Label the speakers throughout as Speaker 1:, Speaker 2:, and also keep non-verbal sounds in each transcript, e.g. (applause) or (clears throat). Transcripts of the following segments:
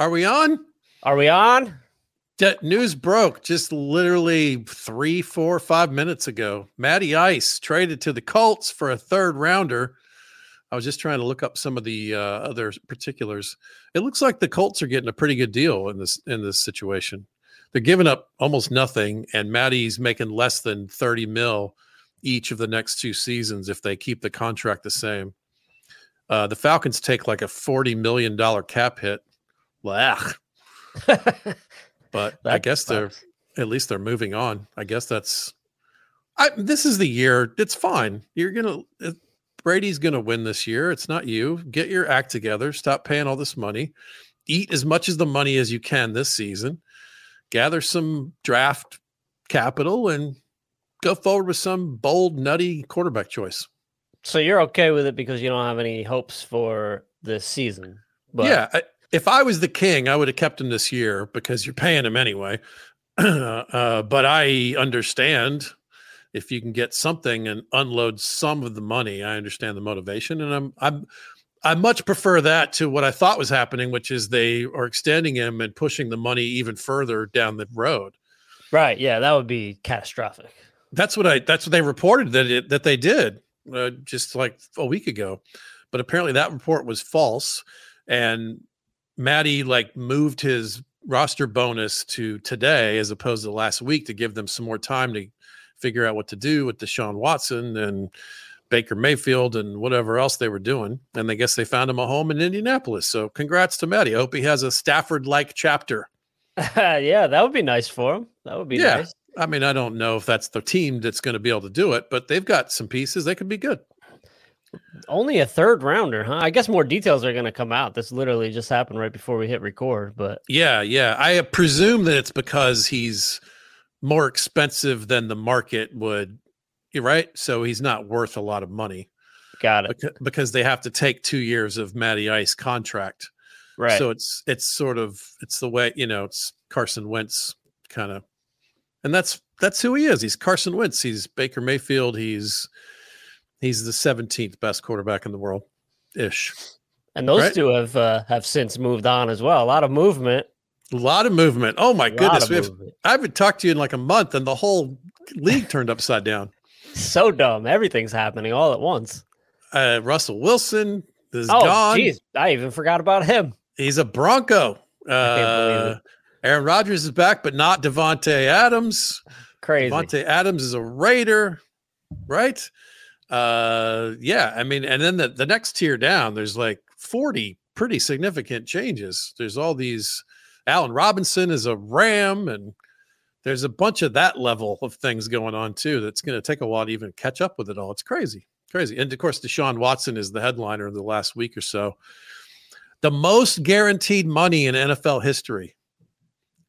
Speaker 1: Are we on?
Speaker 2: Are we on?
Speaker 1: De- news broke just literally three, four, five minutes ago. Matty Ice traded to the Colts for a third rounder. I was just trying to look up some of the uh, other particulars. It looks like the Colts are getting a pretty good deal in this in this situation. They're giving up almost nothing, and Matty's making less than thirty mil each of the next two seasons if they keep the contract the same. Uh, the Falcons take like a forty million dollar cap hit. Blech. (laughs) but I guess they're at least they're moving on. I guess that's. I, this is the year. It's fine. You're gonna. Uh, Brady's gonna win this year. It's not you. Get your act together. Stop paying all this money. Eat as much as the money as you can this season. Gather some draft capital and go forward with some bold, nutty quarterback choice.
Speaker 2: So you're okay with it because you don't have any hopes for this season.
Speaker 1: But yeah, I, if I was the king, I would have kept him this year because you're paying him anyway. (clears throat) uh, but I understand if you can get something and unload some of the money. I understand the motivation, and I'm I'm I much prefer that to what I thought was happening, which is they are extending him and pushing the money even further down the road.
Speaker 2: Right. Yeah, that would be catastrophic.
Speaker 1: That's what I. That's what they reported that it that they did uh, just like a week ago, but apparently that report was false, and Matty like moved his roster bonus to today as opposed to last week to give them some more time to figure out what to do with Deshaun Watson and Baker Mayfield and whatever else they were doing. And I guess they found him a home in Indianapolis. So congrats to Matty. I hope he has a Stafford like chapter. (laughs)
Speaker 2: yeah, that would be nice for him. That would be yeah. nice.
Speaker 1: I mean, I don't know if that's the team that's going to be able to do it, but they've got some pieces. They could be good.
Speaker 2: Only a third rounder, huh? I guess more details are going to come out. This literally just happened right before we hit record, but
Speaker 1: yeah, yeah. I presume that it's because he's more expensive than the market would, right? So he's not worth a lot of money.
Speaker 2: Got it.
Speaker 1: Because they have to take two years of Matty Ice contract,
Speaker 2: right?
Speaker 1: So it's it's sort of it's the way you know it's Carson Wentz kind of, and that's that's who he is. He's Carson Wentz. He's Baker Mayfield. He's He's the 17th best quarterback in the world, ish.
Speaker 2: And those right? two have uh, have since moved on as well. A lot of movement.
Speaker 1: A lot of movement. Oh my goodness. We have, I haven't talked to you in like a month and the whole league turned upside down.
Speaker 2: So dumb. Everything's happening all at once.
Speaker 1: Uh, Russell Wilson is
Speaker 2: oh,
Speaker 1: gone.
Speaker 2: Geez, I even forgot about him.
Speaker 1: He's a Bronco. Uh, Aaron Rodgers is back, but not Davante Adams.
Speaker 2: Crazy.
Speaker 1: Davante Adams is a Raider, right? Uh yeah i mean and then the, the next tier down there's like 40 pretty significant changes. There's all these allen robinson is a ram and there's a bunch of that level of things going on too that's going to take a while to even catch up with it all. It's crazy crazy. And of course deshaun watson is the headliner of the last week or so. The most guaranteed money in nfl history.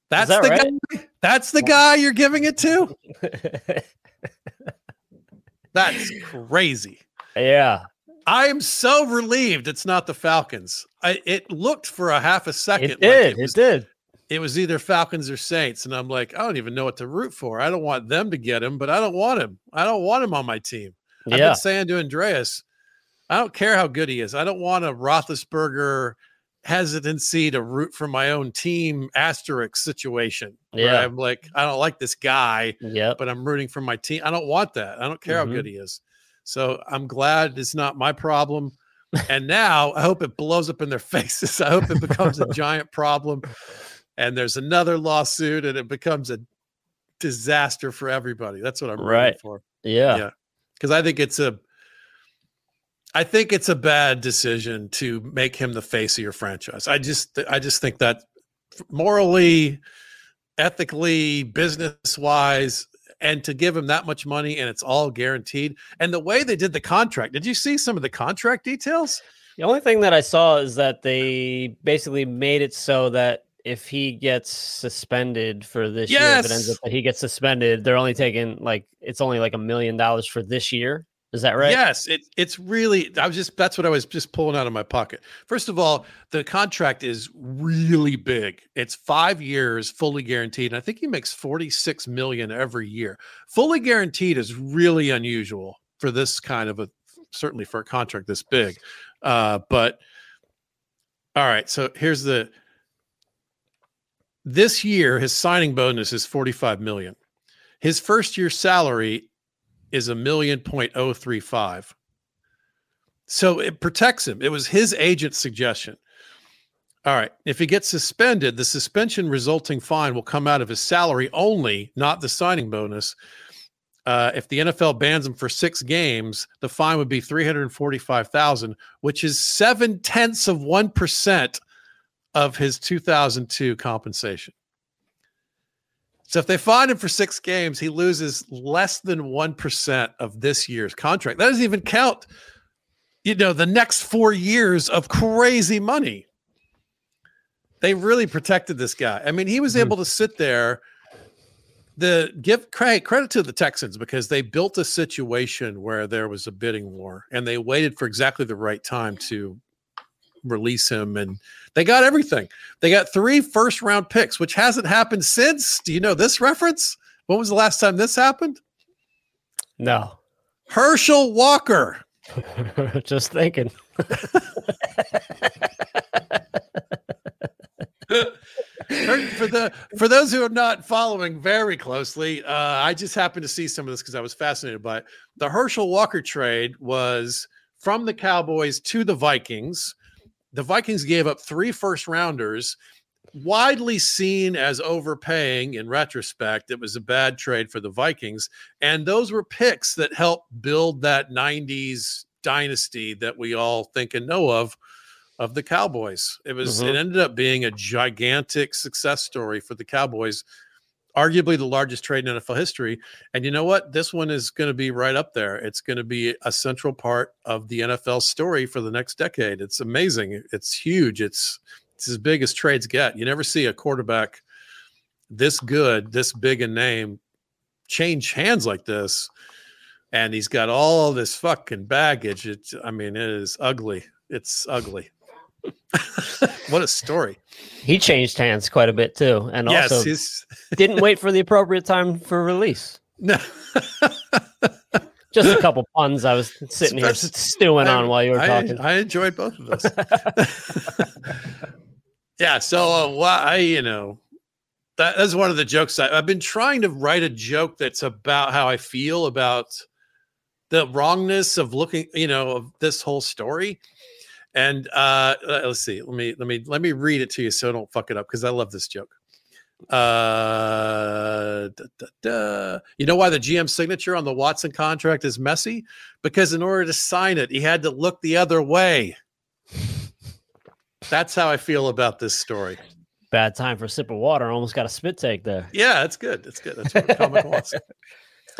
Speaker 1: That's that the right? guy that's the guy you're giving it to (laughs) That's crazy.
Speaker 2: Yeah.
Speaker 1: I am so relieved it's not the Falcons. I, it looked for a half a second.
Speaker 2: It did. Like it, was,
Speaker 1: it
Speaker 2: did.
Speaker 1: It was either Falcons or Saints, and I'm like, I don't even know what to root for. I don't want them to get him, but I don't want him. I don't want him on my team. Yeah. I've been saying to Andreas, I don't care how good he is. I don't want a Roethlisberger hesitancy to root for my own team asterisk situation.
Speaker 2: Yeah.
Speaker 1: I'm like, I don't like this guy,
Speaker 2: yeah,
Speaker 1: but I'm rooting for my team. I don't want that. I don't care mm-hmm. how good he is. So I'm glad it's not my problem. and now I hope it blows up in their (laughs) faces. I hope it becomes a (laughs) giant problem. And there's another lawsuit and it becomes a disaster for everybody. That's what I'm right for.
Speaker 2: Yeah. Yeah.
Speaker 1: Because I think it's a I think it's a bad decision to make him the face of your franchise. I just I just think that morally, ethically, business wise, and to give him that much money and it's all guaranteed. And the way they did the contract, did you see some of the contract details?
Speaker 2: The only thing that I saw is that they basically made it so that if he gets suspended for this yes! year, if it ends up that he gets suspended, they're only taking like it's only like a million dollars for this year. Is that right?
Speaker 1: Yes, it, it's really. I was just that's what I was just pulling out of my pocket. First of all, the contract is really big. It's five years, fully guaranteed, and I think he makes forty six million every year. Fully guaranteed is really unusual for this kind of a certainly for a contract this big. Uh, but all right, so here's the this year his signing bonus is 45 million. His first year salary is a million point oh three five. So it protects him. It was his agent's suggestion. All right. If he gets suspended, the suspension resulting fine will come out of his salary only, not the signing bonus. Uh, if the NFL bans him for six games, the fine would be three hundred forty-five thousand, which is seven tenths of one percent of his two thousand two compensation. So if they fine him for six games, he loses less than one percent of this year's contract. That doesn't even count, you know, the next four years of crazy money. They really protected this guy. I mean, he was mm-hmm. able to sit there the give credit credit to the Texans because they built a situation where there was a bidding war and they waited for exactly the right time to release him and they got everything. They got three first round picks, which hasn't happened since. Do you know this reference? When was the last time this happened?
Speaker 2: No.
Speaker 1: Herschel Walker. (laughs)
Speaker 2: Just thinking. (laughs)
Speaker 1: for the for those who are not following very closely, uh, I just happened to see some of this because I was fascinated by it. The Herschel Walker trade was from the Cowboys to the Vikings. The Vikings gave up three first rounders, widely seen as overpaying in retrospect. It was a bad trade for the Vikings. And those were picks that helped build that 90s dynasty that we all think and know of of the Cowboys. It was mm-hmm. it ended up being a gigantic success story for the Cowboys, arguably the largest trade in NFL history. And you know what? This one is going to be right up there. It's going to be a central part of the NFL story for the next decade. It's amazing. It's huge. It's it's as big as trades get. You never see a quarterback this good, this big a name change hands like this. And he's got all this fucking baggage. It's I mean, it is ugly. It's ugly. (laughs) what a story.
Speaker 2: He changed hands quite a bit too, and yes, also (laughs) didn't wait for the appropriate time for release. No. (laughs) Just a couple puns I was sitting here stewing I, on while you were talking.
Speaker 1: I, I enjoyed both of those. yeah, so uh, well, I you know that, that's one of the jokes I, I've been trying to write a joke that's about how I feel about the wrongness of looking, you know, of this whole story and uh, let's see. Let me let me let me read it to you so I don't fuck it up because I love this joke. Uh, da, da, da. You know why the GM signature on the Watson contract is messy? Because in order to sign it, he had to look the other way. That's how I feel about this story.
Speaker 2: Bad time for a sip of water. Almost got a spit take there.
Speaker 1: Yeah, that's good. That's good. That's what comic wants. (laughs)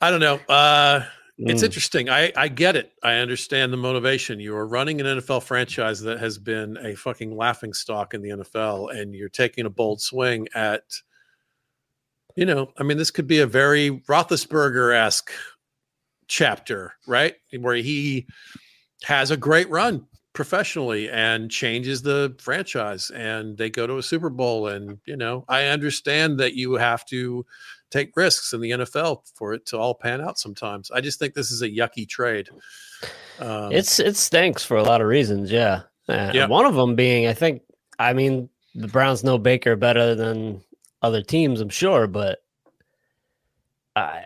Speaker 1: I don't know. Uh, it's mm. interesting. I, I get it. I understand the motivation. You are running an NFL franchise that has been a fucking laughing stock in the NFL, and you're taking a bold swing at, you know, I mean, this could be a very Roethlisberger esque chapter, right? Where he has a great run professionally and changes the franchise and they go to a Super Bowl. And, you know, I understand that you have to take risks in the NFL for it to all pan out sometimes. I just think this is a yucky trade.
Speaker 2: Um, it's it stinks for a lot of reasons, yeah. Uh, yeah. One of them being, I think, I mean, the Browns know Baker better than other teams, I'm sure, but I,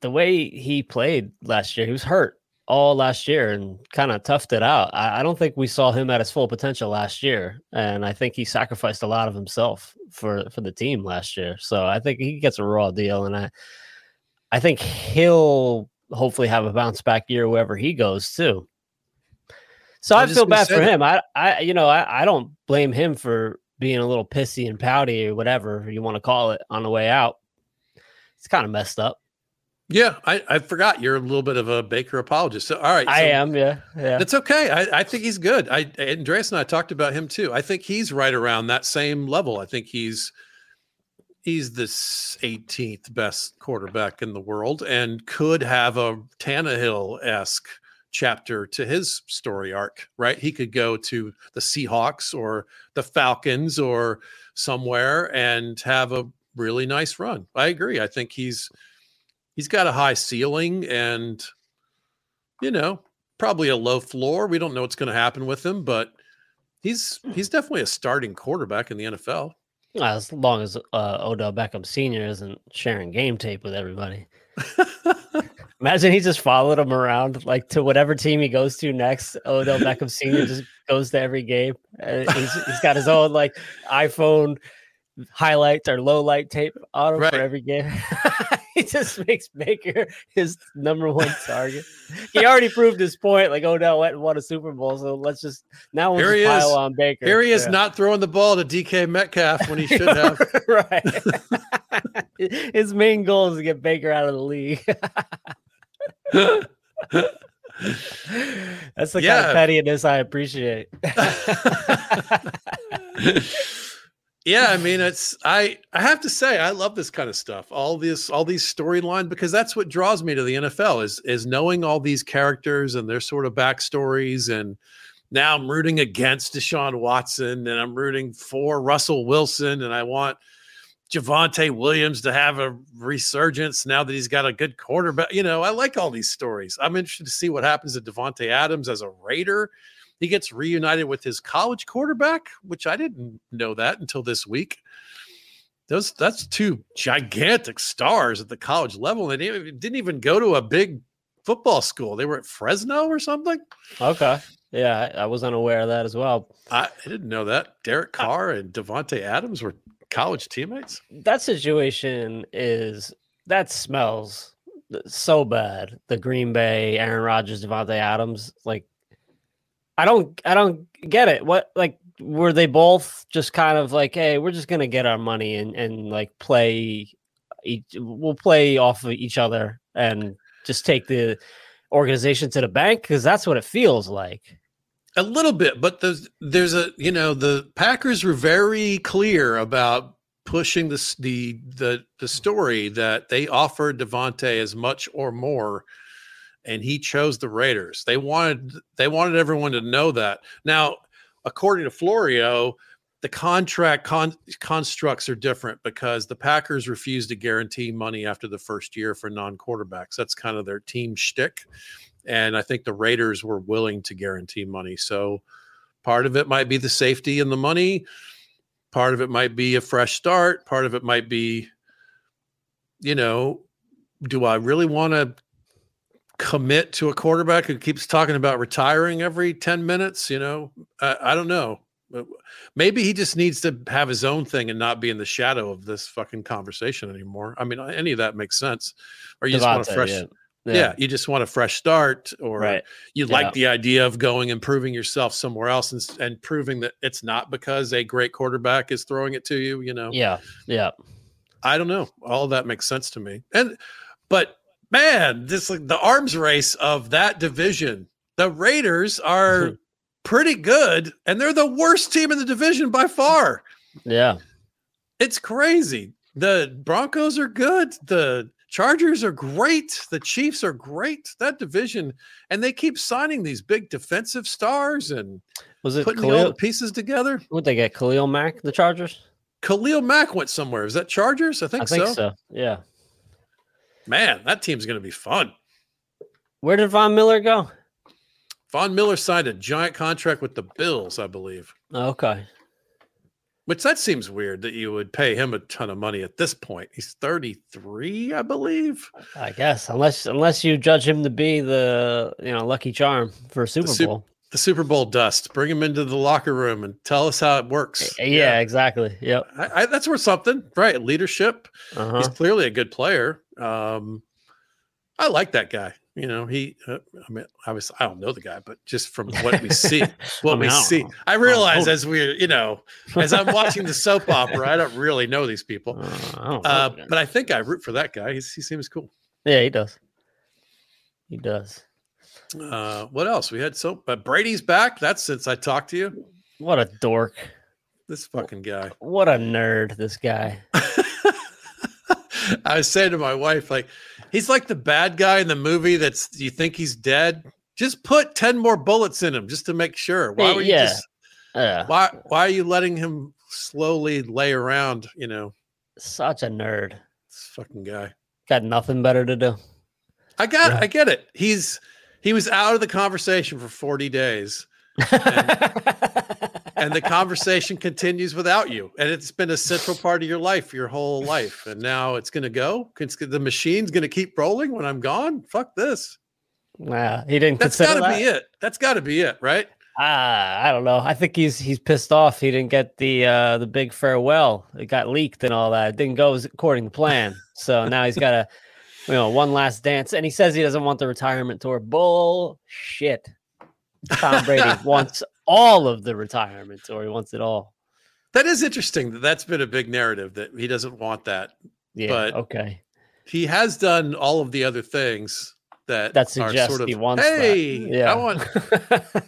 Speaker 2: the way he played last year, he was hurt all last year and kind of toughed it out. I, I, don't think we saw him at his full potential last year, and I think he sacrificed a lot of himself for for the team last year. So I think he gets a raw deal, and I I think he'll hopefully have a bounce back year wherever he goes too. So I, I feel bad for him. I I you know I, I don't blame him for being a little pissy and pouty or whatever you want to call it on the way out. It's kind of messed up.
Speaker 1: Yeah, I, I forgot you're a little bit of a Baker apologist. So, all right, so
Speaker 2: I am. Yeah, yeah,
Speaker 1: it's okay. I, I think he's good. I Andreas and I talked about him too. I think he's right around that same level. I think he's he's the 18th best quarterback in the world and could have a Tannehill esque chapter to his story arc. Right, he could go to the Seahawks or the Falcons or somewhere and have a really nice run. I agree. I think he's he's got a high ceiling and you know probably a low floor we don't know what's going to happen with him but he's he's definitely a starting quarterback in the nfl
Speaker 2: as long as uh, Odell Beckham Sr. isn't sharing game tape with everybody. (laughs) Imagine he just followed him around, like to whatever team he goes to next. Odell Beckham Sr. just (laughs) goes to every game. Uh, he's, he's got his own like iPhone highlights or low light tape auto right. for every game. (laughs) (laughs) he just makes Baker his number one target. he already proved his point. Like oh, Odell went and won a Super Bowl, so let's just now we'll Here just pile is. on Baker.
Speaker 1: Here he is, yeah. not throwing the ball to DK Metcalf when he should have. (laughs)
Speaker 2: right. (laughs) his main goal is to get Baker out of the league. That's the yeah. kind of pettiness I appreciate
Speaker 1: yeah i mean it's i i have to say i love this kind of stuff all this all these storyline because that's what draws me to the nfl is is knowing all these characters and their sort of backstories and now i'm rooting against deshaun watson and i'm rooting for russell wilson and i want Javonte Williams to have a resurgence now that he's got a good quarterback. You know, I like all these stories. I'm interested to see what happens to Davante Adams as a Raider he gets reunited with his college quarterback, which I didn't know that until this week. Those that's two gigantic stars at the college level. They didn't even go to a big football school. They were at Fresno or something.
Speaker 2: Okay. Yeah, I, was unaware of that as well.
Speaker 1: I, I didn't know that. Derek Carr and Davante Adams were college teammates.
Speaker 2: That situation is that smells so bad. The Green Bay, Aaron Rodgers, Davante Adams, like I don't I don't get it. What like were they both just kind of like, hey, we're just gonna get our money and and like play each, we'll play off of each other and just take the organization to the bank because that's what it feels like.
Speaker 1: A little bit, but there's there's a you know the Packers were very clear about pushing the the the the story that they offered Davante as much or more and he chose the Raiders. They wanted they wanted everyone to know that. Now, according to Florio, the contract con- constructs are different because the Packers refused to guarantee money after the first year for non-quarterbacks. That's kind of their team shtick, and I think the Raiders were willing to guarantee money. So, part of it might be the safety and the money. Part of it might be a fresh start. Part of it might be, you know, do I really want to commit to a quarterback who keeps talking about retiring every 10 minutes you know I, I, don't know uh, maybe he just needs to have his own thing and not be in the shadow of this fucking conversation anymore i mean any of that makes sense or you Davante, just want a fresh yeah. Yeah. yeah. you just want a fresh start or right. you yeah. like the idea of going and proving yourself somewhere else and, and proving that it's not because a great quarterback is throwing it to you you know
Speaker 2: yeah yeah
Speaker 1: i don't know all that makes sense to me and but man, this like the arms race of that division. The Raiders are (laughs) pretty good, and they're the worst team in the division by far.
Speaker 2: Yeah,
Speaker 1: it's crazy. The Broncos are good. The Chargers are great. The Chiefs are great. That division, and they keep signing these big defensive stars and
Speaker 2: was it
Speaker 1: putting Khalil, all the pieces together.
Speaker 2: Would they get Khalil Mack, the Chargers?
Speaker 1: Khalil Mack went somewhere. Is that Chargers? I think, I think so.
Speaker 2: so. Yeah.
Speaker 1: Man, that team's going to be fun.
Speaker 2: Where did Von Miller go?
Speaker 1: Von Miller signed a giant contract with the Bills, I believe.
Speaker 2: Okay.
Speaker 1: Which that seems weird that you would pay him a ton of money at this point. He's 33, I believe.
Speaker 2: I guess unless unless you judge him to be the you know lucky charm for a Super the Bowl.
Speaker 1: The Super Bowl dust. Bring him into the locker room and tell us how it works.
Speaker 2: Yeah, yeah. exactly. Yep.
Speaker 1: I, I, that's worth something, right? Leadership. Uh-huh. He's clearly a good player. Um, I like that guy. You know, he. Uh, I mean, I was. I don't know the guy, but just from what we see, (laughs) what we see, I realize as we're, you know, as I'm watching the soap (laughs) opera, I don't really know these people. Uh, I uh, but I think I root for that guy. He's, he seems cool.
Speaker 2: Yeah, he does. He does.
Speaker 1: Uh, what else? We had so, but Brady's back. That's since I talked to you.
Speaker 2: What a dork!
Speaker 1: This fucking guy.
Speaker 2: What a nerd! This guy. (laughs)
Speaker 1: I was saying to my wife, like, he's like the bad guy in the movie that's you think he's dead. Just put 10 more bullets in him just to make sure. Why were you yeah. just uh, why why are you letting him slowly lay around, you know?
Speaker 2: Such a nerd.
Speaker 1: This fucking guy.
Speaker 2: Got nothing better to do.
Speaker 1: I got yeah. I get it. He's he was out of the conversation for 40 days. And, (laughs) and the conversation continues without you. And it's been a central part of your life, your whole life. And now it's going to go. It's, the machine's going to keep rolling when I'm gone. Fuck this.
Speaker 2: Nah, he didn't.
Speaker 1: That's got to that. be it. That's got to be it, right?
Speaker 2: Ah, uh, I don't know. I think he's he's pissed off. He didn't get the uh the big farewell. It got leaked and all that. It didn't go according to plan. So now he's got a you know one last dance, and he says he doesn't want the retirement tour. Bullshit. Tom (laughs) Brady wants all of the retirement tour. He wants it all.
Speaker 1: That is interesting. That that's been a big narrative that he doesn't want that.
Speaker 2: Yeah. But okay.
Speaker 1: He has done all of the other things that
Speaker 2: that suggests sort of, he wants
Speaker 1: hey,
Speaker 2: that. Yeah.
Speaker 1: I want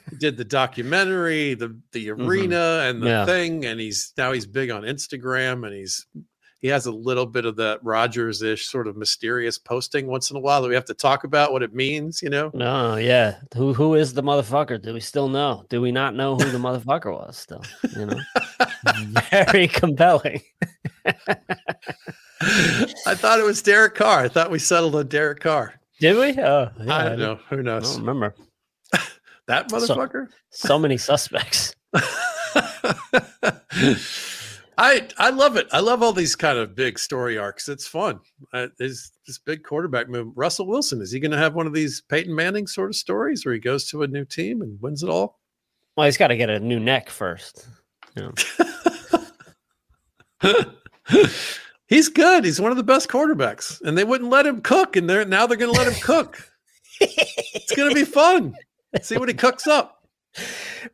Speaker 1: (laughs) did the documentary, the the mm-hmm. arena mm-hmm. and the yeah. thing, and he's now he's big on Instagram and he's he has a little bit of that Rodgers ish sort of mysterious posting once in a while that we have to talk about what it means, you know?
Speaker 2: No, yeah. Who who is the motherfucker? Do we still know? Do we not know who the motherfucker was still? You know? (laughs) Very compelling.
Speaker 1: I thought it was Derek Carr. I thought we settled on Derek Carr.
Speaker 2: Did we? Oh,
Speaker 1: yeah, I don't know. Who knows?
Speaker 2: I don't remember. (laughs)
Speaker 1: that motherfucker.
Speaker 2: So, so many suspects. (laughs)
Speaker 1: I I love it. I love all these kind of big story arcs. It's fun. Uh, this this big quarterback move. Russell Wilson is he going to have one of these Peyton Manning sort of stories where he goes to a new team and wins it all?
Speaker 2: Well, he's got to get a new neck first. You
Speaker 1: know. (laughs) He's good. He's one of the best quarterbacks, and they wouldn't let him cook, and they're now they're going to let him cook. it's going to be fun. See what he cooks up.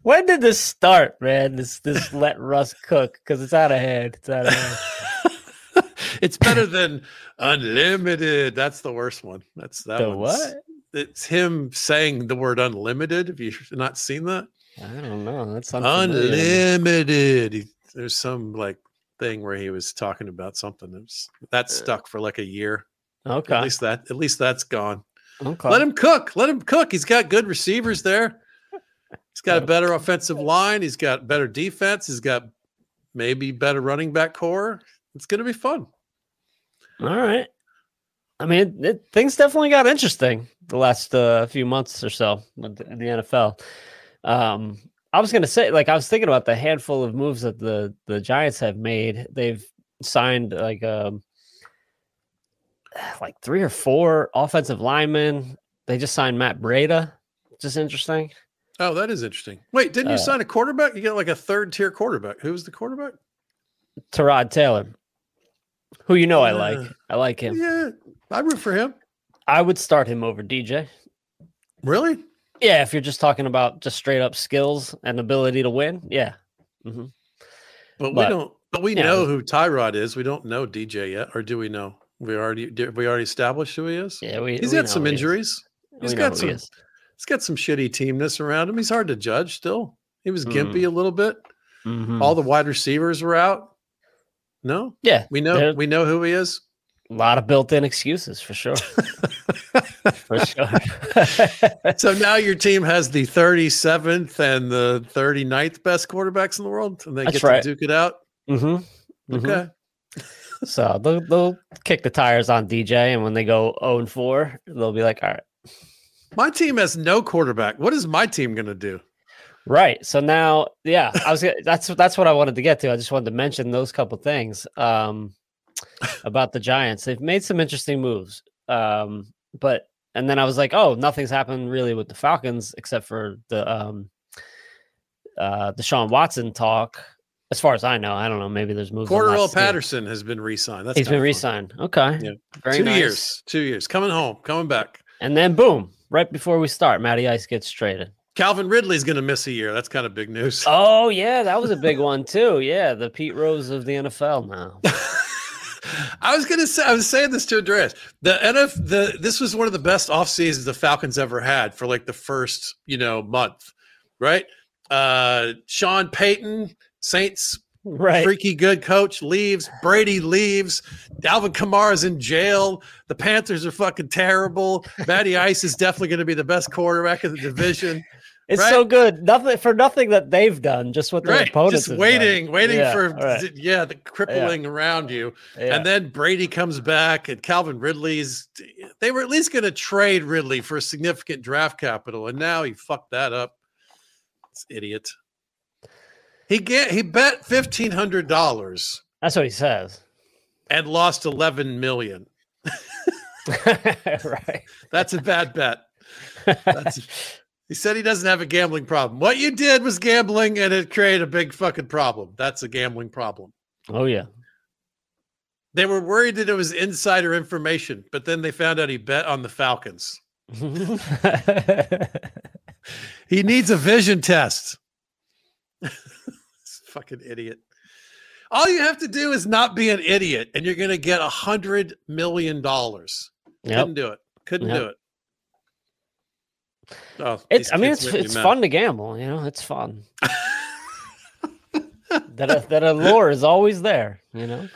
Speaker 2: When did this start, man? This this (laughs) let Russ cook because it's out of hand. It's out of hand. (laughs)
Speaker 1: it's better than unlimited. That's the worst one. That's that
Speaker 2: the what?
Speaker 1: It's him saying the word unlimited. Have you not seen that?
Speaker 2: I don't know. That's
Speaker 1: unlimited. He, there's some like thing where he was talking about something that was, that uh, stuck for like a year.
Speaker 2: Okay.
Speaker 1: At least that at least that's gone. Okay. Let him cook. Let him cook. He's got good receivers there. He's got a better (laughs) offensive line. He's got better defense. He's got maybe better running back core. It's going to be fun.
Speaker 2: All right. I mean, it, things definitely got interesting the last uh, few months or so in the NFL. Um, I was gonna say, like, I was thinking about the handful of moves that the the Giants have made. They've signed like um like three or four offensive linemen. They just signed Matt Breida. Just interesting.
Speaker 1: Oh, that is interesting. Wait, didn't you uh, sign a quarterback? You get like a third tier quarterback. Who was the quarterback?
Speaker 2: Tyrod Taylor, who you know uh, I like. I like him.
Speaker 1: Yeah, I root for him.
Speaker 2: I would start him over DJ.
Speaker 1: Really?
Speaker 2: Yeah, if you're just talking about just straight up skills and ability to win, yeah. Mm-hmm.
Speaker 1: But, but, we don't. But we know who Tyrod is. We don't know DJ yet, or do we know? We already we already established who he is.
Speaker 2: Yeah, we.
Speaker 1: He's
Speaker 2: we
Speaker 1: got some injuries. He he's got some. He he's got some shitty teamness around him. He's hard to judge. Still, he was gimpy mm. a little bit. Mm-hmm. All the wide receivers were out. No.
Speaker 2: Yeah,
Speaker 1: we know. We know who he is.
Speaker 2: A lot of built-in excuses for sure. (laughs) for
Speaker 1: sure. so now your team has the 37th and the 39th best quarterbacks in the world, and they That's get right. to duke it out.
Speaker 2: Mm-hmm.
Speaker 1: Okay.
Speaker 2: Mm-hmm. So they'll, they'll kick the tires on DJ, and when they go 0 and 4, they'll be like, "All right."
Speaker 1: My team has no quarterback. What is my team going to do?
Speaker 2: Right. So now, yeah, I was that's that's what I wanted to get to. I just wanted to mention those couple things. Um, (laughs) about the Giants. They've made some interesting moves. Um, but and then I was like, oh, nothing's happened really with the Falcons except for the um uh Deshaun Watson talk. As far as I know, I don't know. Maybe there's moves.
Speaker 1: Cordarrelle Patterson has been re-signed. That's
Speaker 2: he's been re-signed. Okay, yeah.
Speaker 1: Very two nice. years. Two years. Coming home. Coming back.
Speaker 2: And then boom, right before we start, Matty Ice gets traded.
Speaker 1: Calvin Ridley's going to miss a year. That's kind of big news. (laughs)
Speaker 2: Oh yeah, that was a big one too. Yeah, the Pete Rose of the NFL now. (laughs)
Speaker 1: I was gonna say I was saying this to Andreas. The NF the this was one of the best off seasons the Falcons ever had for like the first, you know, month, right? Uh Sean Payton, Saints
Speaker 2: right.
Speaker 1: freaky good coach leaves, Brady leaves, Alvin Kamara's in jail, the Panthers are fucking terrible. Matty Ice is definitely gonna be the best quarterback of the division.
Speaker 2: It's right? so good. Nothing for nothing that they've done, just what their right. opponents
Speaker 1: just waiting, done. waiting yeah, for right. yeah, the crippling yeah. around you. Yeah. And then Brady comes back and Calvin Ridley's they were at least going to trade Ridley for a significant draft capital and now he fucked that up. It's idiot. He get he bet fifteen hundred dollars.
Speaker 2: That's what he says.
Speaker 1: And lost eleven million. (laughs)
Speaker 2: right.
Speaker 1: That's a bad bet. That's, he said he doesn't have a gambling problem. What you did was gambling and it created a big fucking problem. That's a gambling problem.
Speaker 2: Oh yeah.
Speaker 1: They were worried that it was insider information, but then they found out he bet on the Falcons. (laughs) he needs a vision test. (laughs) fucking idiot. All you have to do is not be an idiot, and you're going to get a hundred million dollars. Yep. Couldn't do it. Couldn't yep. do it.
Speaker 2: Oh, it's. I mean, it's it's fun to gamble. You know, it's fun. that a, that allure is always there. You know.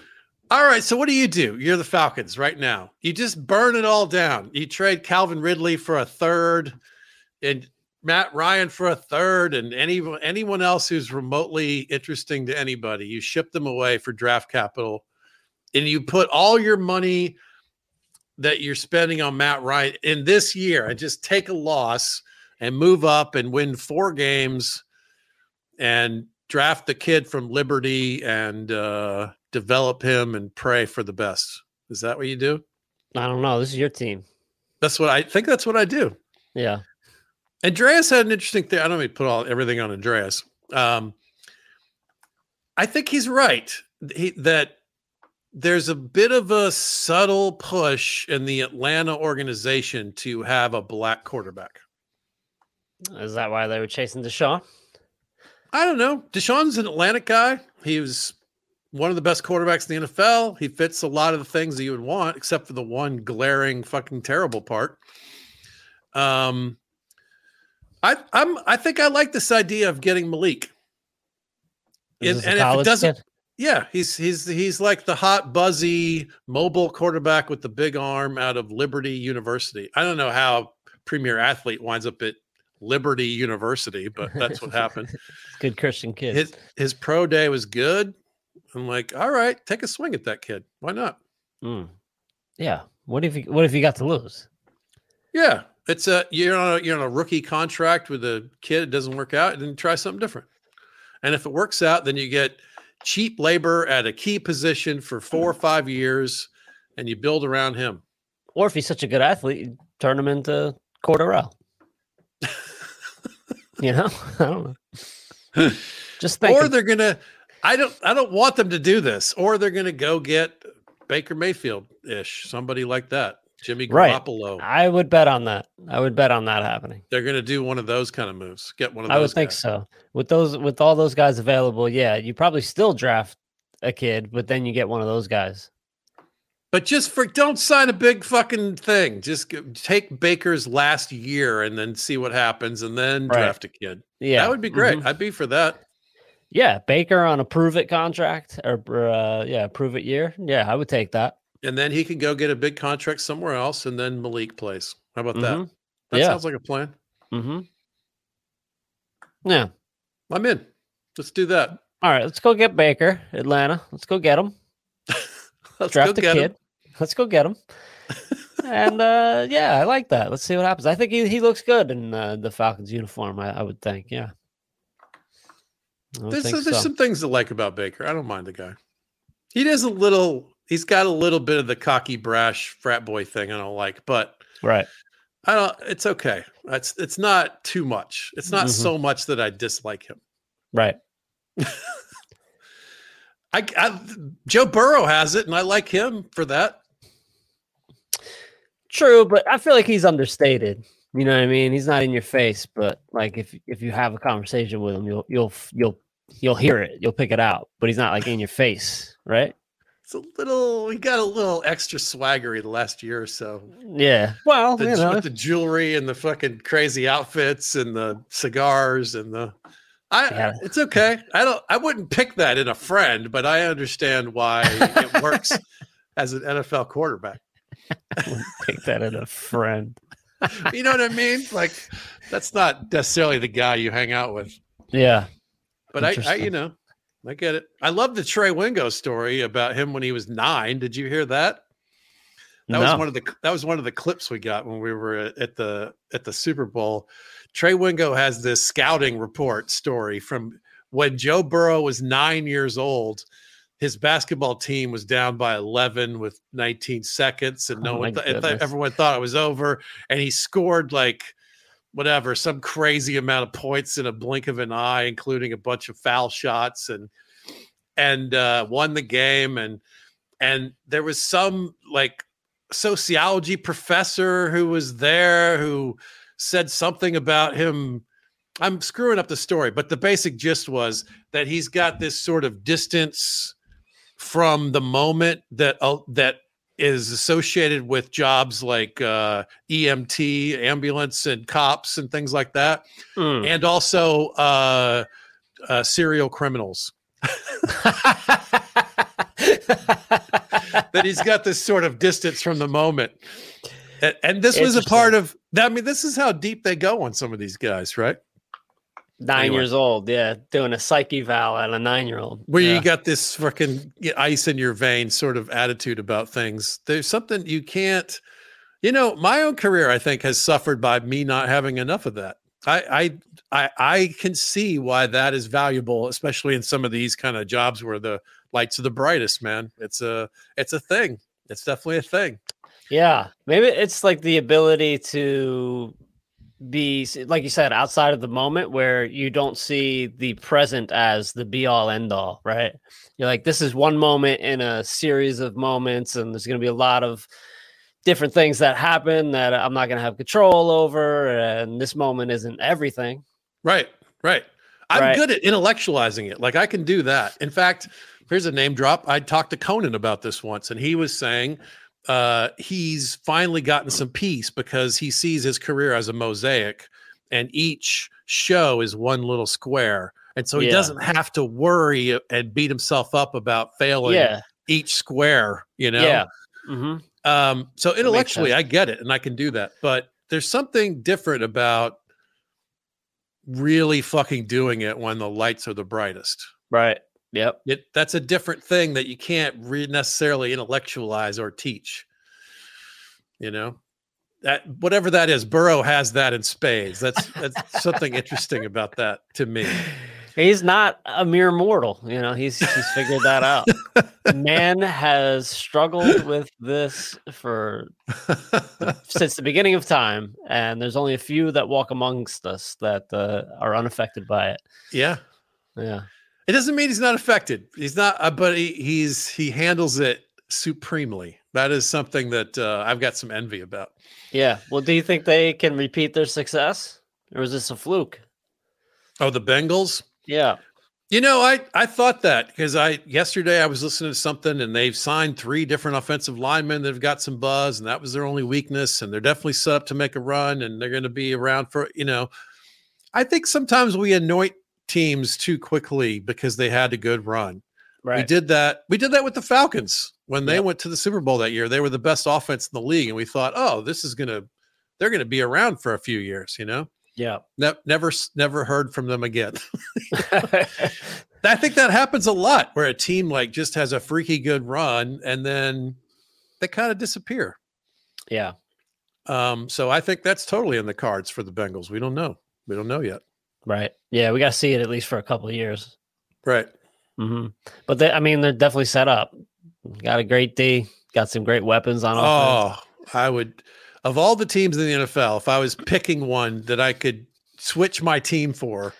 Speaker 1: All right. So what do you do? You're the Falcons right now. You just burn it all down. You trade Calvin Ridley for a third, and Matt Ryan for a third, and any anyone else who's remotely interesting to anybody. You ship them away for draft capital, and you put all your money that you're spending on Matt Ryan in this year, and just take a loss and move up and win four games, and draft the kid from Liberty and uh, develop him and pray for the best. Is that what you do?
Speaker 2: I don't know. This is your team.
Speaker 1: That's what I think. That's what I do.
Speaker 2: Yeah.
Speaker 1: Andreas had an interesting thing. I don't mean to put all everything on Andreas. Um, I think he's right he, that there's a bit of a subtle push in the Atlanta organization to have a black quarterback.
Speaker 2: Is that why they were chasing Deshaun?
Speaker 1: I don't know. Deshaun's an Atlantic guy. He was one of the best quarterbacks in the NFL. He fits a lot of the things that you would want, except for the one glaring fucking terrible part. Um, I I'm I think I like this idea of getting Malik.
Speaker 2: and if it doesn't, kid?
Speaker 1: yeah, he's he's he's like the hot, buzzy, mobile quarterback with the big arm out of Liberty University. I don't know how premier athlete winds up at Liberty University, but that's what happened. (laughs)
Speaker 2: good Christian kid.
Speaker 1: His his pro day was good. I'm like, all right, take a swing at that kid. Why not?
Speaker 2: Mm. Yeah. What if you what if you got to lose?
Speaker 1: Yeah, it's a you're on a you're on a rookie contract with a kid. It doesn't work out, and then try something different. And if it works out, then you get cheap labor at a key position for four or mm-hmm. five years, and you build around him.
Speaker 2: Or if he's such a good athlete, turn him into Cordarrelle. (laughs) you know, (laughs) I don't know. (laughs) Just think.
Speaker 1: Or they're gonna. I don't. I don't want them to do this. Or they're gonna go get Baker Mayfield ish, somebody like that. Jimmy Garoppolo.
Speaker 2: Right. I would bet on that. I would bet on that happening.
Speaker 1: They're going to do one of those kind of moves. Get one of
Speaker 2: those.
Speaker 1: I
Speaker 2: would think so. With those, with all those guys available, yeah, you probably still draft a kid, but then you get one of those guys.
Speaker 1: But just for don't sign a big fucking thing. Just take Baker's last year and then see what happens, and then right. draft a kid. Yeah, that would be great. Mm-hmm. I'd be for that.
Speaker 2: Yeah, Baker on a prove it contract or uh, yeah, prove it year. Yeah, I would take that
Speaker 1: and then he can go get a big contract somewhere else, and then Malik plays. How about mm-hmm. that? That
Speaker 2: yeah.
Speaker 1: sounds like a plan.
Speaker 2: Mm-hmm. Yeah,
Speaker 1: I'm in. Let's do that.
Speaker 2: All right, let's go get Baker, Atlanta. Let's go get him. (laughs) let's Draft a kid. Him. (laughs) Let's go get him. and uh, yeah, I like that. Let's see what happens. I think he, he looks good in uh, the Falcons uniform. I, I would think, yeah.
Speaker 1: There's, there's so. some things to like about Baker. I don't mind the guy. He is a little he's got a little bit of the cocky, brash frat boy thing I don't like, but
Speaker 2: right.
Speaker 1: I don't. It's okay. It's it's not too much. It's not mm-hmm. so much that I dislike him.
Speaker 2: Right. (laughs)
Speaker 1: I, I Joe Burrow has it, and I like him for that.
Speaker 2: True, but I feel like he's understated. You know what I mean? He's not in your face, but like if if you have a conversation with him, you'll you'll you'll you'll hear it, you'll pick it out. But he's not like in your face, right?
Speaker 1: It's a little we got a little extra swaggery the last year or so.
Speaker 2: Yeah. Well,
Speaker 1: the,
Speaker 2: you know.
Speaker 1: with the jewelry and the fucking crazy outfits and the cigars and the I yeah. it's okay. I don't I wouldn't pick that in a friend, but I understand why it (laughs) works as an NFL quarterback.
Speaker 2: pick that in a friend.
Speaker 1: you know what I mean? Like that's not necessarily the guy you hang out with.
Speaker 2: Yeah.
Speaker 1: But I, I you know, I get it. I love the Trey Wingo story about him when he was nine. Did you hear that? That no. was one of the that was one of the clips we got when we were at the at the Super Bowl. Trey Wingo has this scouting report story from when Joe Burrow was nine years old, his basketball team was down by 11 with 19 seconds, and no oh one, th- th- everyone thought it was over. And he scored like whatever, some crazy amount of points in a blink of an eye, including a bunch of foul shots, and and uh, won the game. And and there was some like sociology professor who was there who said something about him. I'm screwing up the story, but the basic gist was that he's got this sort of distance from the moment that uh, that is associated with jobs like uh, EMT, ambulance, and cops and things like that, mm. and also uh, uh, serial criminals. (laughs) that he's got this sort of distance from the moment. And, and this was a part of that I mean, this is how deep they go on some of these guys, right?
Speaker 2: Nine anyway. years old, yeah, doing a psyche val at a nine year old.
Speaker 1: Where
Speaker 2: yeah.
Speaker 1: you got this fucking ice in your veins sort of attitude about things. There's something you can't, you know, my own career, I think, has suffered by me not having enough of that. I, I, I, I can see why that is valuable, especially in some of these kind of jobs where the lights are the brightest, man. It's a, it's a thing. It's definitely a thing.
Speaker 2: Yeah. Maybe it's like the ability to be like you said outside of the moment where you don't see the present as the be all end all right? You're like this is one moment in a series of moments and there's going to be a lot of different things that happen that i'm not going to have control over and this moment isn't everything.
Speaker 1: Right right. I'm right. good at intellectualizing it. Like i can do that. In fact here's a name drop. I talked to conan about this once and he was saying uh, he's finally gotten some peace because he sees his career as a mosaic and each show is one little square. And so he yeah. doesn't have to worry and beat himself up about failing yeah. each square, you know?
Speaker 2: Yeah. Mm-hmm.
Speaker 1: Um, so intellectually, I get it and I can do that. But there's something different about really fucking doing it when the lights are the brightest.
Speaker 2: Right. Yep.
Speaker 1: It, that's a different thing that you can't re- necessarily intellectualize or teach. You know, that whatever that is, Burrow has that in spades. That's that's something interesting about that to me. (laughs)
Speaker 2: He's not a mere mortal, you know. He's he's figured that out. Man has struggled with this for (laughs) since the beginning of time, and there's only a few that walk amongst us that uh, are unaffected by it.
Speaker 1: Yeah,
Speaker 2: yeah.
Speaker 1: It doesn't mean he's not affected. He's not, uh, but he, he's he handles it supremely. That is something that uh, I've got some envy about.
Speaker 2: Yeah. Well, do you think they can repeat their success, or is this a fluke?
Speaker 1: Oh, the Bengals.
Speaker 2: Yeah.
Speaker 1: You know, I I thought that because I yesterday I was listening to something and they've signed three different offensive linemen that've got some buzz and that was their only weakness and they're definitely set up to make a run and they're going to be around for you know. I think sometimes we anoint teams too quickly because they had a good run. Right. We did that. We did that with the Falcons when they yep. went to the Super Bowl that year. They were the best offense in the league, and we thought, oh, this is gonna, they're gonna be around for a few years. You know.
Speaker 2: Yeah.
Speaker 1: Ne- never, never heard from them again. (laughs) (laughs) I think that happens a lot where a team like just has a freaky good run and then they kind of disappear.
Speaker 2: Yeah.
Speaker 1: Um, so I think that's totally in the cards for the Bengals. We don't know. We don't know yet.
Speaker 2: Right. Yeah, we got to see it at least for a couple of years.
Speaker 1: Right.
Speaker 2: Mm-hmm. But they, I mean, they're definitely set up. Got a great D. Got some great weapons on offense.
Speaker 1: Oh, I would. Of all the teams in the NFL, if I was picking one that I could switch my team for,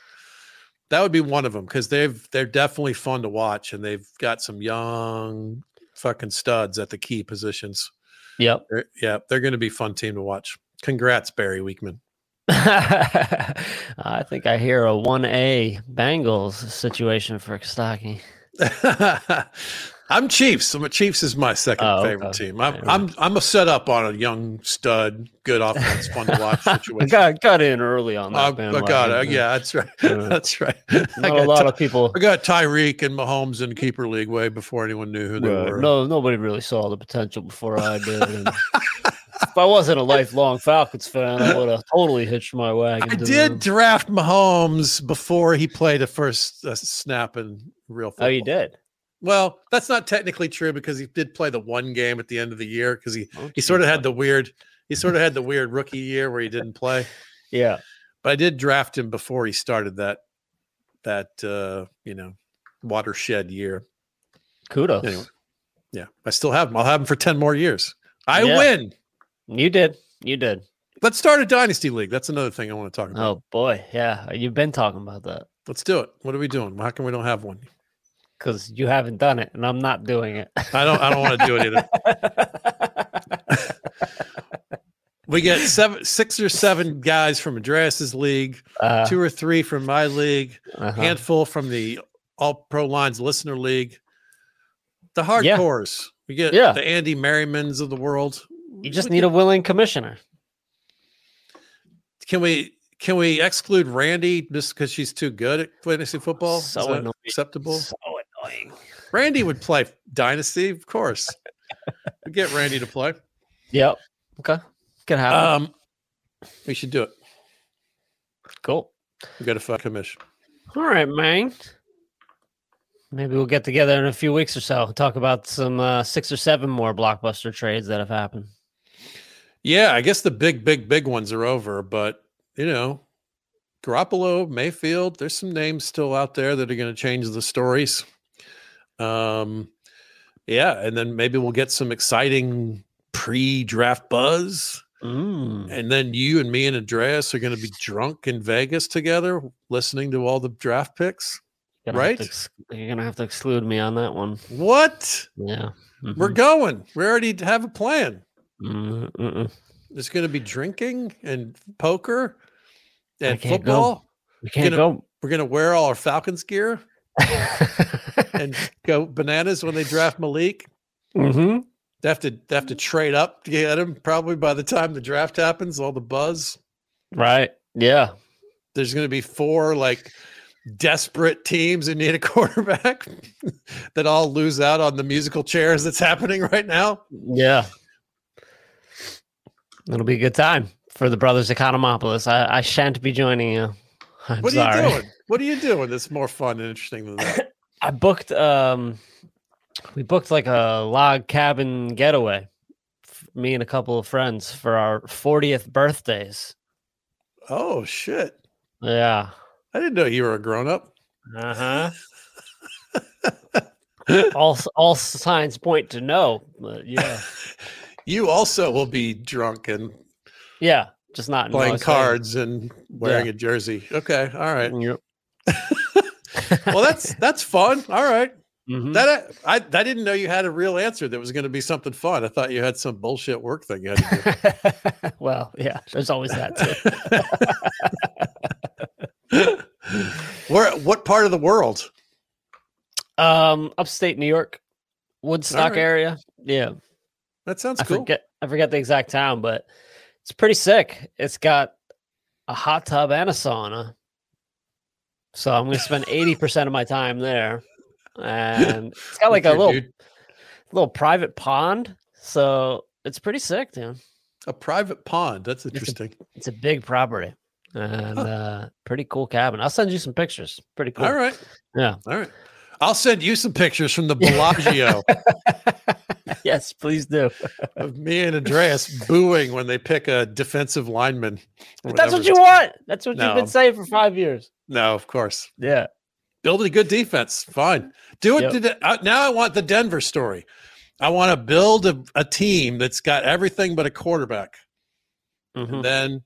Speaker 1: that would be one of them because they've they're definitely fun to watch and they've got some young fucking studs at the key positions.
Speaker 2: Yep.
Speaker 1: They're, yeah, they're going to be fun team to watch. Congrats, Barry Weekman. (laughs)
Speaker 2: I think I hear a 1A Bengals situation for Kostaki. (laughs)
Speaker 1: I'm Chiefs. I'm a Chiefs is my second oh, favorite okay. team. I'm, I'm I'm a set up on a young stud, good offense, fun to watch (laughs) situation. I
Speaker 2: got got in early on that.
Speaker 1: Um, I, I got it. Yeah, that's right. that's right.
Speaker 2: I got a lot of people.
Speaker 1: I got Tyreek and Mahomes in keeper league way before anyone knew who they right. were.
Speaker 2: No, nobody really saw the potential before I did. If I wasn't a lifelong Falcons fan, I would have totally hitched my wagon.
Speaker 1: I did them. draft Mahomes before he played a first uh, snap in real football.
Speaker 2: Oh, you did?
Speaker 1: Well, that's not technically true because he did play the one game at the end of the year because he oh, he sort of had the weird he sort of had the weird rookie year where he didn't play. (laughs)
Speaker 2: Yeah,
Speaker 1: but I did draft him before he started that that uh, you know watershed year.
Speaker 2: Kudos.
Speaker 1: Anyway, yeah, I still have him. I'll have him for ten more years. I yeah. win.
Speaker 2: You did. You did.
Speaker 1: Let's start a dynasty league. That's another thing I want to talk about.
Speaker 2: Oh boy, yeah, you've been talking about that.
Speaker 1: Let's do it. What are we doing? How come we don't have one?
Speaker 2: Because you haven't done it, and I'm not doing it.
Speaker 1: I don't. I don't want to do it either. (laughs) (laughs) we get seven, six or seven guys from Andreas's league, uh, two or three from my league, a uh-huh. handful from the All Pro Lines Listener League. The hardcores. Yeah. We get yeah. the Andy Merrimans of the world.
Speaker 2: You just need get, a willing commissioner.
Speaker 1: Can we can we exclude Randy just because she's too good at fantasy football? So annoying. acceptable.
Speaker 2: So annoying.
Speaker 1: Randy would play Dynasty, of course. we get Randy to play.
Speaker 2: Yep. Okay. Can happen. Um,
Speaker 1: we should do it.
Speaker 2: Cool.
Speaker 1: We got a fuck commission.
Speaker 2: All right, man. Maybe we'll get together in a few weeks or so. Talk about some uh, six or seven more blockbuster trades that have happened.
Speaker 1: Yeah, I guess the big, big, big ones are over, but you know, Garoppolo, Mayfield, there's some names still out there that are going to change the stories. Um, yeah, and then maybe we'll get some exciting pre-draft buzz. Mm. And then you and me and Andreas are going to be drunk in Vegas together, listening to all the draft picks.
Speaker 2: You're
Speaker 1: right?
Speaker 2: Ex- you're gonna have to exclude me on that one.
Speaker 1: What?
Speaker 2: Yeah,
Speaker 1: mm-hmm. we're going. We already have a plan. Mm-mm. There's going to be drinking and poker and football.
Speaker 2: Go. We can't
Speaker 1: gonna,
Speaker 2: go.
Speaker 1: We're going to wear all our Falcons gear (laughs) and go bananas when they draft Malik.
Speaker 2: Mm-hmm.
Speaker 1: They have to they have to trade up to get him. Probably by the time the draft happens, all the buzz.
Speaker 2: Right. Yeah.
Speaker 1: There's going to be four like desperate teams who need a (laughs) quarterback that all lose out on the musical chairs that's happening right now.
Speaker 2: Yeah. It'll be a good time for the brothers Economopoulos. I, I shan't be joining you. I'm
Speaker 1: what
Speaker 2: are
Speaker 1: sorry. you doing? What are you doing that's more fun and interesting than that? (laughs)
Speaker 2: I booked um we booked like a log cabin getaway. Me and a couple of friends for our 40th birthdays.
Speaker 1: Oh shit.
Speaker 2: Yeah.
Speaker 1: I didn't know you were a grown up.
Speaker 2: Uh-huh. (laughs) all all signs point to no, but yeah. (laughs)
Speaker 1: you also will be drunk and
Speaker 2: yeah, just not
Speaker 1: playing cards and wearing yeah. a jersey. Okay, all right. Yep. (laughs) (laughs) well, that's that's fun. All right. mm-hmm. That I I didn't know you had a real answer that was going to be something fun. I thought you had some bullshit work thing. You (laughs)
Speaker 2: well, yeah, there's always that
Speaker 1: too. Where? What part of the world?
Speaker 2: Um, upstate New York, Woodstock right. area. Yeah.
Speaker 1: That sounds
Speaker 2: I
Speaker 1: cool.
Speaker 2: Forget, I forget the exact town, but it's pretty sick. It's got a hot tub and a sauna. So I'm going to spend 80% (laughs) of my time there. (laughs) And it's got like a little dude. little private pond. So it's pretty sick, dude.
Speaker 1: A private pond. That's interesting.
Speaker 2: It's a, it's a big property and huh. uh, pretty cool cabin. I'll send you some pictures. Pretty cool.
Speaker 1: All right.
Speaker 2: Yeah.
Speaker 1: All right. I'll send you some pictures from the Bellagio. (laughs)
Speaker 2: yes, please do. (laughs)
Speaker 1: of me and Andreas booing when they pick a defensive lineman.
Speaker 2: That's what you want. That's what no. you've been saying for five years.
Speaker 1: No, of course.
Speaker 2: Yeah.
Speaker 1: Build a good defense. Fine. Do it. Yep. uh, now I want the Denver story. I want to build a, a team that's got everything but a quarterback. Mm-hmm. And then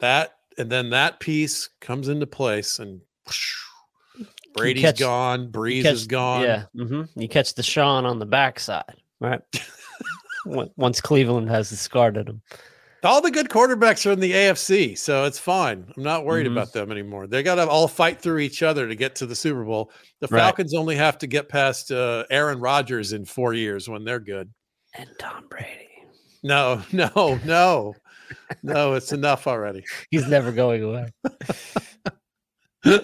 Speaker 1: that and then that piece comes into place and whoosh, Brady's catch, gone. Brees catch, is gone.
Speaker 2: Yeah. Mm-hmm. You catch Deshaun on the backside, right? (laughs) Once Cleveland has discarded him.
Speaker 1: All the good quarterbacks are in the AFC, so it's fine. I'm not worried mm-hmm. about them anymore. They got to all fight through each other to get to the Super Bowl. The Falcons only have to get past uh, Aaron Rodgers in four years when they're good.
Speaker 2: And Tom Brady.
Speaker 1: No, (laughs) no, no, no. It's enough already.
Speaker 2: He's never going away. (laughs)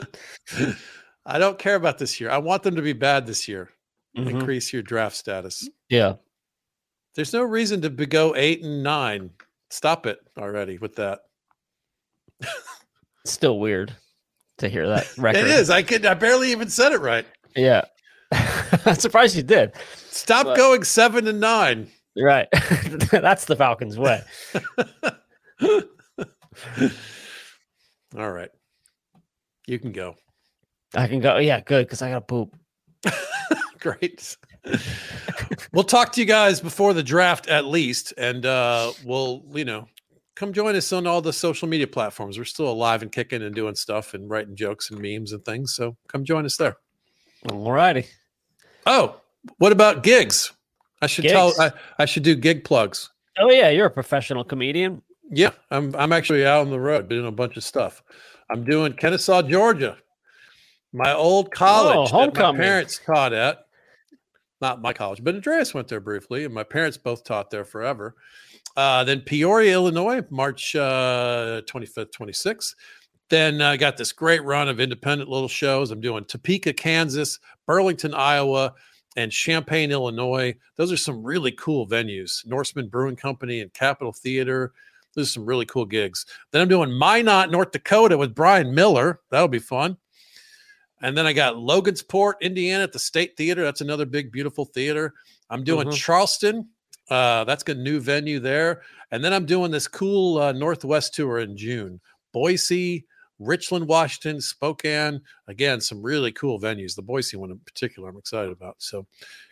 Speaker 1: I don't care about this year. I want them to be bad this year. Mm-hmm. Increase your draft status.
Speaker 2: Yeah.
Speaker 1: There's no reason to go eight and nine. Stop it already with that.
Speaker 2: Still weird to hear that (laughs) record.
Speaker 1: it is. I could. I barely even said it right.
Speaker 2: Yeah. (laughs) I'm surprised you did.
Speaker 1: Stop but, going seven and nine.
Speaker 2: Right. (laughs) That's the Falcons' way.
Speaker 1: All right. You can go.
Speaker 2: I can go. Yeah, good because I got to poop.
Speaker 1: Great. we'll talk to you guys before the draft at least, and uh, we'll you know come join us on all the social media platforms. We're still alive and kicking and doing stuff and writing jokes and memes and things. So come join us there.
Speaker 2: All righty.
Speaker 1: Oh, what about gigs? I should gigs. tell. I, I should do gig plugs.
Speaker 2: Oh yeah, you're a professional comedian.
Speaker 1: Yeah, I'm. I'm actually out on the road doing a bunch of stuff. I'm doing Kennesaw, Georgia, my old college oh, that my parents taught at. Not my college, but Andreas went there briefly, and my parents both taught there forever. Uh, then Peoria, Illinois, March uh, 25th, 26th. Then I uh, got this great run of independent little shows. I'm doing Topeka, Kansas, Burlington, Iowa, and Champaign, Illinois. Those are some really cool venues. Norsemen Brewing Company and Capitol Theater. Those are some really cool gigs. Then I'm doing Minot, North Dakota with Brian Miller. That'll be fun. And then I got Logansport, Indiana at the State Theater. That's another big, beautiful theater. I'm doing mm-hmm. Charleston. Uh, that's a new venue there. And then I'm doing this cool uh, Northwest tour in June. Boise, Richland, Washington, Spokane. Again, some really cool venues. The Boise one in particular, I'm excited about. So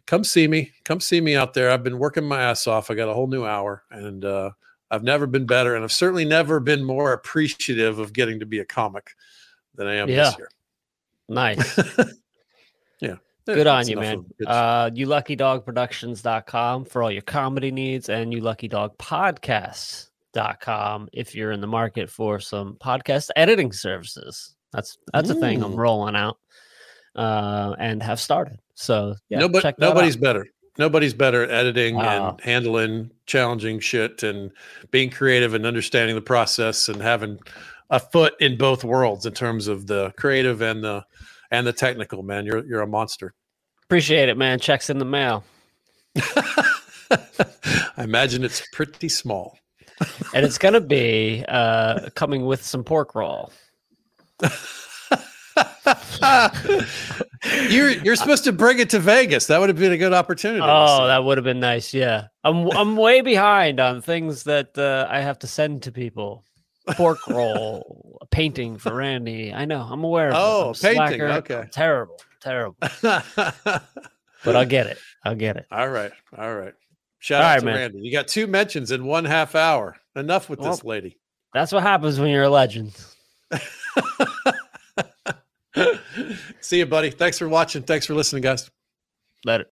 Speaker 1: come see me. Come see me out there. I've been working my ass off. I got a whole new hour and uh, I've never been better. And I've certainly never been more appreciative of getting to be a comic than I am yeah. this year.
Speaker 2: Nice. (laughs)
Speaker 1: yeah.
Speaker 2: Good on you, man. Uh, you lucky dog productions.com for all your comedy needs and you lucky dog podcasts dot com if you're in the market for some podcast editing services. That's that's Ooh. a thing I'm rolling out uh, and have started. So yeah,
Speaker 1: Nobody, nobody's out. better. Nobody's better at editing wow. and handling challenging shit and being creative and understanding the process and having a foot in both worlds in terms of the creative and the and the technical. Man, you're you're a monster.
Speaker 2: Appreciate it, man. Checks in the mail. (laughs)
Speaker 1: I imagine it's pretty small (laughs)
Speaker 2: and it's gonna be uh, coming with some pork roll. (laughs)
Speaker 1: you're you're supposed to bring it to Vegas. That would have been a good opportunity.
Speaker 2: Oh, that would have been nice. Yeah, I'm I'm way behind on things that uh, I have to send to people. Pork roll, painting for Randy. I know. I'm aware. Of
Speaker 1: oh, painting. Slacker. Okay.
Speaker 2: I'm terrible, terrible. (laughs) but I'll get it. I'll get it.
Speaker 1: All right. All right. Shout All out right, to man. Randy. You got two mentions in one half hour. Enough with well, this lady.
Speaker 2: That's what happens when you're a legend. (laughs)
Speaker 1: See you, buddy. Thanks for watching. Thanks for listening, guys.
Speaker 2: Let it.